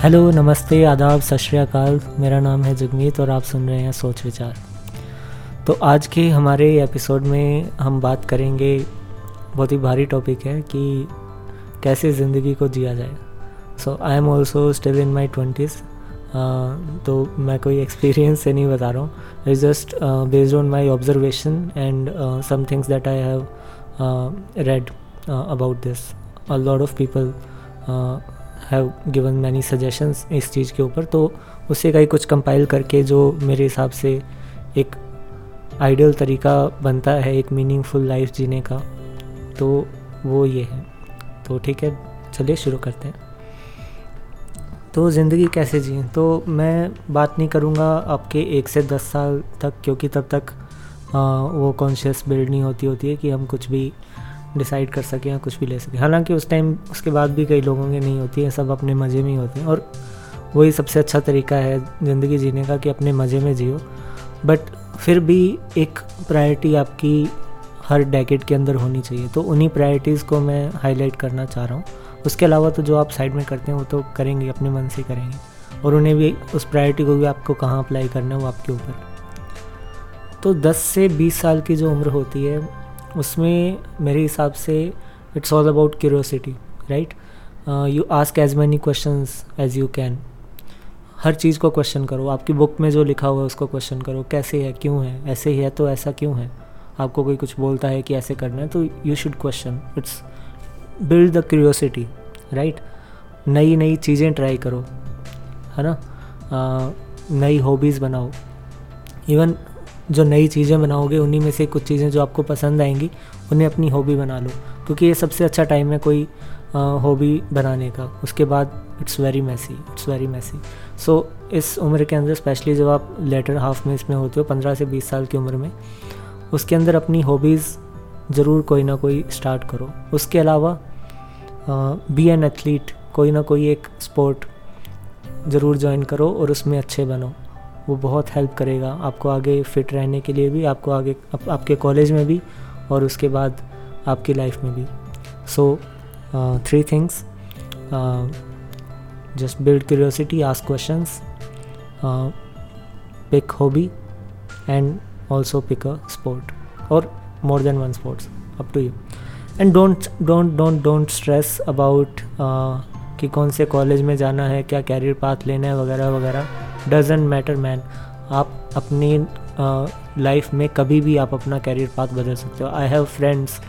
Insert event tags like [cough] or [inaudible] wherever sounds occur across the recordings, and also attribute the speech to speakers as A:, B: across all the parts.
A: Hello, नमस्ते, आदाब, सत श्रीकाल मेरा नाम है जगमीत और आप सुन रहे हैं सोच विचार। तो आज के हमारे एपिसोड में हम बात करेंगे, बहुत ही भारी टॉपिक है कि कैसे ज़िंदगी को जिया जाए। So I am also still in my twenties तो मैं कोई एक्सपीरियंस से नहीं बता रहा हूँ। It's just based on my observation and some things that I have read about this a lot of people have given many suggestions इस चीज़ के ऊपर तो उससे कहीं कुछ कंपाइल करके जो मेरे हिसाब से एक आइडियल तरीका बनता है एक मीनिंगफुल लाइफ जीने का तो वो ये है। तो ठीक है चलिए शुरू करते हैं। तो ज़िंदगी कैसे जिए तो मैं बात नहीं करूँगा आपके एक से दस साल तक क्योंकि तब तक आ, वो कॉन्शियस बिल्ड नहीं होती होती है कि हम कुछ भी डिसाइड कर सकें या कुछ भी ले सकें। हालाँकि उस टाइम उसके बाद भी कई लोगों के नहीं होती है, सब अपने मज़े में ही होते हैं। और वही सबसे अच्छा तरीका है ज़िंदगी जीने का कि अपने मज़े में जियो। बट फिर भी एक प्रायोरिटी आपकी हर डैकेट के अंदर होनी चाहिए। तो उन्हीं प्रायोरिटीज़ को मैं हाईलाइट करना चाह रहा हूँ। उसके अलावा तो जो आप साइड में करते हैं, वो तो करेंगे, अपने मन से करेंगे। और उन्हें भी, उस प्रायोरिटी को भी आपको कहाँ अप्लाई करना है, वो आपके ऊपर। तो 10 से 20 साल की जो उम्र होती है उसमें मेरे हिसाब से it's all about curiosity right you ask as many question as you can हर चीज़ को क्वेश्चन करो। आपकी बुक में जो लिखा हुआ है उसको क्वेश्चन करो। कैसे है क्यों है? ऐसे ही है तो ऐसा क्यों है? आपको कोई कुछ बोलता है कि ऐसे करना है तो you should question it's build the curiosity right नई नई चीज़ें ट्राई करो है ना? Uh, नई हॉबीज़ बनाओ। इवन जो नई चीज़ें बनाओगे, उन्हीं में से कुछ चीज़ें जो आपको पसंद आएँगी, उन्हें अपनी हॉबी बना लो। क्योंकि ये सबसे अच्छा टाइम है कोई हॉबी बनाने का। उसके बाद it's very messy it's very messy so इस उम्र के अंदर स्पेशली जब आप लेटर हाफ़ में इसमें होते हो, पंद्रह से बीस साल की उम्र में, उसके अंदर अपनी हॉबीज़ ज़रूर कोई ना कोई स्टार्ट करो। उसके अलावा बी एन एथलीट कोई ना कोई एक स्पोर्ट ज़रूर ज्वाइन करो और उसमें अच्छे बनो। वो बहुत हेल्प करेगा आपको आगे फिट रहने के लिए भी आपको आगे आप, आपके कॉलेज में भी और उसके बाद आपकी लाइफ में भी। So three things just build curiosity ask questions pick hobby and also pick a sport और more than one sports up to you and don't don't don't don't stress about कि कौन से कॉलेज में जाना है क्या कैरियर पाथ लेना है वगैरह वगैरह। डजेंट मैटर मैन आप अपनी लाइफ में कभी भी आप अपना कैरियर पाथ बदल सकते हो। आई हैव फ्रेंड्स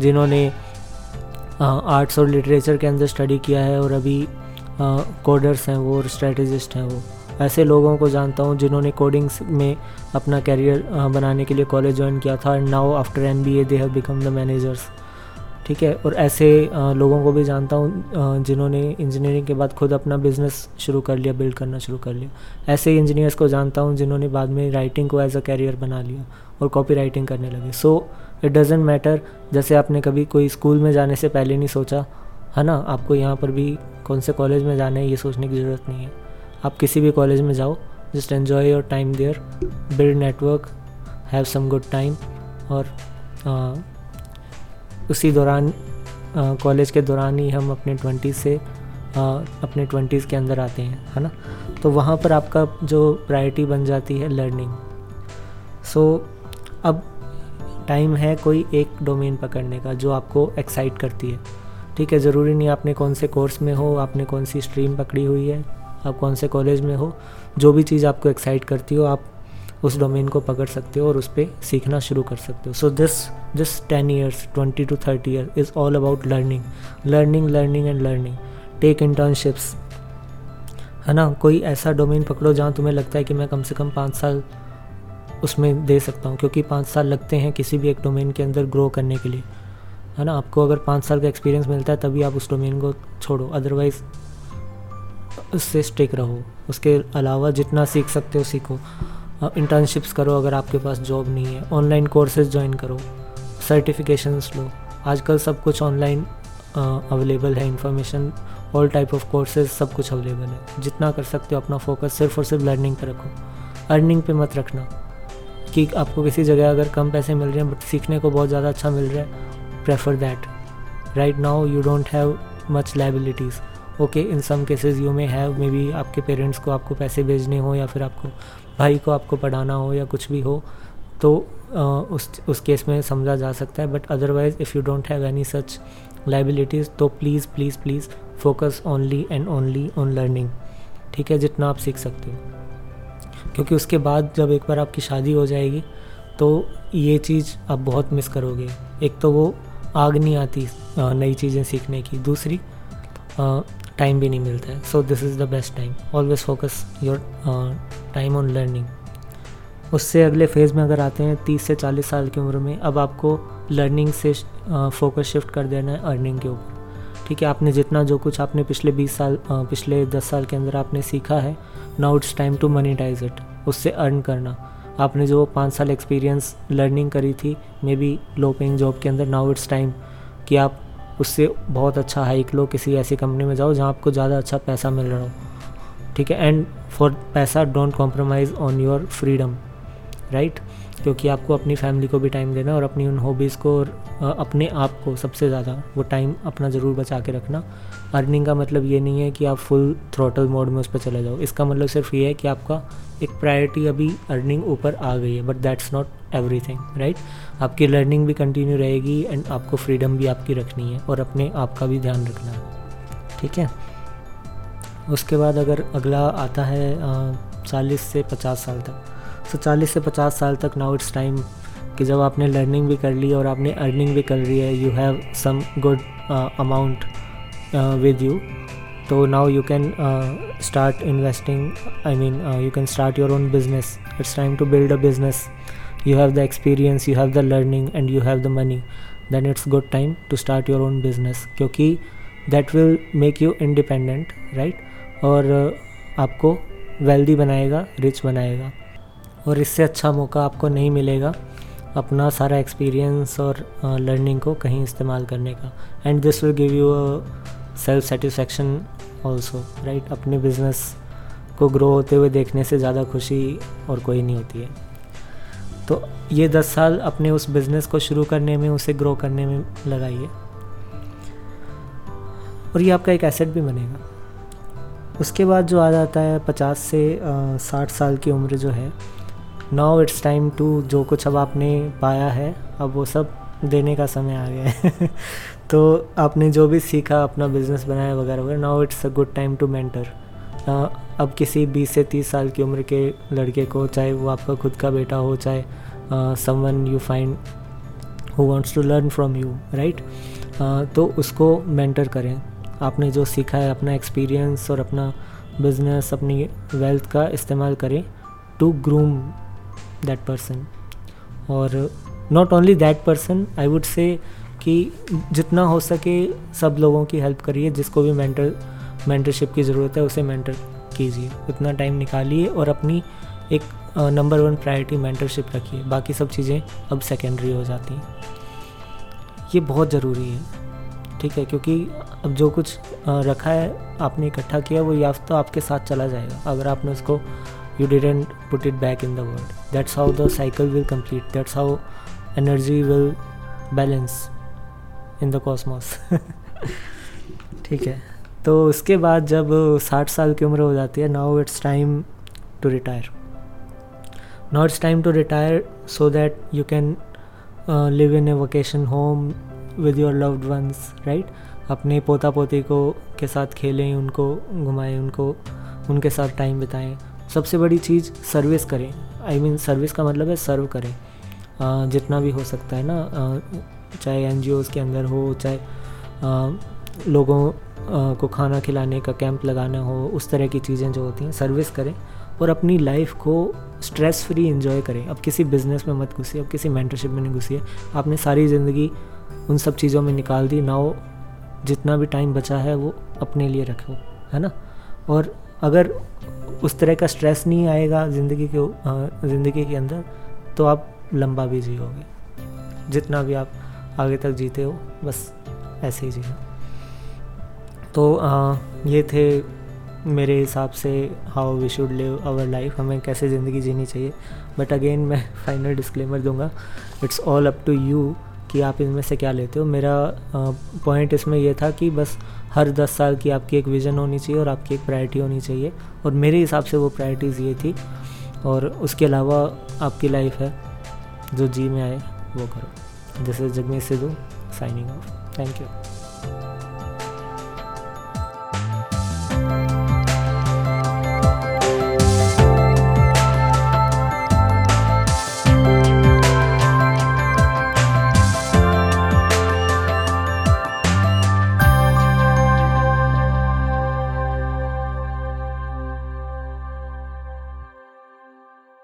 A: जिन्होंने आर्ट्स और लिटरेचर के अंदर स्टडी किया है और अभी कोडर्स uh, हैं वो और स्ट्रेटजिस्ट हैं वो। ऐसे लोगों को जानता हूँ जिन्होंने कोडिंग्स में अपना कैरियर बनाने के लिए कॉलेज ज्वाइन किया था and now after M B A they have become the managers ठीक है? और ऐसे लोगों को भी जानता हूँ जिन्होंने इंजीनियरिंग के बाद खुद अपना बिज़नेस शुरू कर लिया बिल्ड करना शुरू कर लिया। ऐसे इंजीनियर्स को जानता हूँ, जिन्होंने बाद में राइटिंग को एज अ कैरियर बना लिया और कॉपी राइटिंग करने लगे। सो इट डजेंट मैटर जैसे आपने कभी कोई स्कूल में जाने से पहले नहीं सोचा, है ना? आपको यहाँ पर भी कौन से कॉलेज में जाना है, ये सोचने की ज़रूरत नहीं है। आप किसी भी कॉलेज में जाओ just enjoy your time there build network have some good time और उसी दौरान कॉलेज के दौरान ही हम अपने ट्वेंटीज़ से अपने ट्वेंटीज़ के अंदर आते हैं है ना? तो वहाँ पर आपका जो प्रायोरिटी बन जाती है लर्निंग सो so, अब टाइम है कोई एक डोमेन पकड़ने का जो आपको एक्साइट करती है। ठीक है ज़रूरी नहीं आपने कौन से कोर्स में हो आपने कौन सी स्ट्रीम पकड़ी हुई है आप कौन से कॉलेज में हो जो भी चीज़ आपको एक्साइट करती हो आप उस डोमेन को पकड़ सकते हो और उस पर सीखना शुरू कर सकते हो। So this this ten years twenty to thirty year is all about learning learning learning and learning take internships है ना? कोई ऐसा डोमेन पकड़ो जहाँ तुम्हें लगता है कि मैं कम से कम पाँच साल उसमें दे सकता हूँ, क्योंकि पाँच साल लगते हैं किसी भी एक डोमेन के अंदर ग्रो करने के लिए। है ना? आपको अगर पाँच साल का एक्सपीरियंस मिलता है, तभी आप उस डोमेन को छोड़ो। अदरवाइज़ उससे स्टिक रहो। उसके अलावा जितना सीख सकते हो, सीखो। इंटर्नशिप्स करो अगर आपके पास जॉब नहीं है। ऑनलाइन कोर्सेज ज्वाइन करो। सर्टिफिकेशंस लो। आजकल सब कुछ ऑनलाइन अवेलेबल है। Information all type of courses सब कुछ अवेलेबल है। जितना कर सकते हो अपना फोकस सिर्फ़ और सिर्फ़ लर्निंग पे रखो। अर्निंग पे मत रखना। कि आपको किसी जगह अगर कम पैसे मिल रहे हैं बट सीखने को बहुत ज़्यादा अच्छा मिल रहा है prefer that right now you don't have much liabilities okay in some cases you may have maybe आपके पेरेंट्स को आपको पैसे भेजने हो या फिर आपको भाई को आपको पढ़ाना हो या कुछ भी हो तो आ, उस उस केस में समझा जा सकता है but otherwise if you don't have any such liabilities तो please please please focus only and only on learning ठीक है जितना आप सीख सकते हो। क्योंकि उसके बाद जब एक बार आपकी शादी हो जाएगी तो ये चीज़ आप बहुत मिस करोगे। एक तो वो आग नहीं आती नई चीज़ें सीखने की दूसरी टाइम भी नहीं मिलता है। So this is the best time always focus your time on learning उससे अगले फ़ेज़ में अगर आते हैं, तीस से चालीस साल की उम्र में, अब आपको लर्निंग से फोकस शिफ्ट कर देना है अर्निंग के ऊपर। ठीक है, आपने जितना जो कुछ आपने पिछले बीस साल पिछले दस साल के अंदर आपने सीखा है now it's time to monetize it उससे अर्न करना। आपने जो पाँच साल एक्सपीरियंस लर्निंग करी थी maybe low paying job के अंदर नाउ इट्स टाइम कि आप उससे बहुत अच्छा हाइक लो, किसी ऐसी कंपनी में जाओ जहाँ आपको ज़्यादा अच्छा पैसा मिल रहा हो। ठीक है? एंड फॉर पैसा don't compromise on your freedom right क्योंकि आपको अपनी फैमिली को भी टाइम देना और अपनी उन हॉबीज़ को और अपने आप को सबसे ज़्यादा वो टाइम अपना ज़रूर बचा के रखना। अर्निंग का मतलब ये नहीं है कि आप फुल थ्रोटल मोड में उस पर चले जाओ। इसका मतलब सिर्फ़ ये है कि आपका एक प्रायोरिटी अभी अर्निंग ऊपर आ गई है but that's not everything right आपकी लर्निंग भी कंटिन्यू रहेगी एंड आपको फ्रीडम भी आपकी रखनी है और अपने आप का भी ध्यान रखना है, ठीक है? उसके बाद अगर अगला आता है चालीस से पचास साल तक। सो चालीस से पचास साल तक नाउ इट्स टाइम कि जब आपने लर्निंग भी कर ली और आपने अर्निंग भी कर ली है you have some good amount with you तो now you can start investing I mean you can start your own business it's time to build a business you have the experience you have the learning and you have the money. Then it's good time to start your own business क्योंकि that will make you independent right? और uh, आपको wealthy बनाएगा rich बनाएगा। और इससे अच्छा मौका आपको नहीं मिलेगा अपना सारा एक्सपीरियंस और लर्निंग को कहीं इस्तेमाल करने का। And this will give you self satisfaction also right अपने बिज़नेस को ग्रो होते हुए देखने से ज़्यादा खुशी और कोई नहीं होती है। तो ये दस साल अपने उस बिज़नेस को शुरू करने में, उसे ग्रो करने में लगाइए। और ये आपका एक एसेट भी बनेगा। उसके बाद जो आ जाता है पचास से साठ साल की उम्र जो है नाउ इट्स टाइम टू जो कुछ अब आपने पाया है, अब वो सब देने का समय आ गया है। [laughs] तो आपने जो भी सीखा, अपना बिज़नेस बनाया वगैरह वगैरह now it's a good time to mentor अब किसी 20 से 30 साल की उम्र के लड़के को, चाहे वो आपका खुद का बेटा हो, चाहे someone you find who wants to learn from you right तो उसको मेंटर करें। आपने जो सीखा है, अपना एक्सपीरियंस और अपना बिज़नेस अपनी वेल्थ का इस्तेमाल करें। टू ग्रूम दैट पर्सन और not only that person I would say कि जितना हो सके सब लोगों की हेल्प करिए, जिसको भी मेंटर मेंटरशिप की ज़रूरत है, उसे मेंटर कीजिए। उतना टाइम निकालिए और अपनी एक नंबर वन प्रायोरिटी मेंटरशिप रखिए। बाकी सब चीज़ें अब सेकेंडरी हो जाती हैं। ये बहुत ज़रूरी है। ठीक है, क्योंकि अब जो कुछ रखा है, आपने इकट्ठा किया, वो याफ्ता तो आपके साथ चला जाएगा। अगर आपने उसको you didn't put it back in the world that's how the cycle will complete that's how energy will balance in the cosmos ठीक है। तो उसके बाद जब साठ साल की उम्र हो जाती है now it's time to retire now it's time to retire so that you can live in a vacation home with your loved ones right अपने पोता पोती को के साथ खेलें, उनको घुमाएँ, उनको, उनके साथ टाइम बिताएँ। सबसे बड़ी चीज़ सर्विस करें। आई मीन सर्विस का मतलब है सर्व करें। uh, जितना भी हो सकता है ना uh, चाहे एन के अंदर हो चाहे uh, लोगों को खाना खिलाने का कैंप लगाना हो उस तरह की चीज़ें जो होती हैं सर्विस करें और अपनी लाइफ को स्ट्रेस फ्री इन्जॉय करें। अब किसी बिज़नेस में मत घुसिए अब किसी मेंटरशिप में नहीं घुसिए। आपने सारी ज़िंदगी उन सब चीज़ों में निकाल दी नाउ जितना भी टाइम बचा है वो अपने लिए रखो है ना? और अगर उस तरह का स्ट्रेस नहीं आएगा ज़िंदगी के ज़िंदगी के अंदर तो आप लंबा भी जियोगे। जितना भी आप आगे तक जीते हो बस ऐसे ही जियो। तो आ, ये थे मेरे हिसाब से how we should live our life हमें कैसे ज़िंदगी जीनी चाहिए। बट अगेन मैं [laughs] फाइनल डिस्क्लेमर दूँगा। It's all up to you कि आप इनमें से क्या लेते हो। मेरा पॉइंट इसमें यह था कि बस हर दस साल की आपकी एक विज़न होनी चाहिए और आपकी एक प्रायोरिटी होनी चाहिए। और मेरे हिसाब से वो प्रायोरिटीज़ ये थी। और उसके अलावा आपकी लाइफ है। जो जी में आए, वो करो। जैसे Jagmeet Sidhu signing off thank you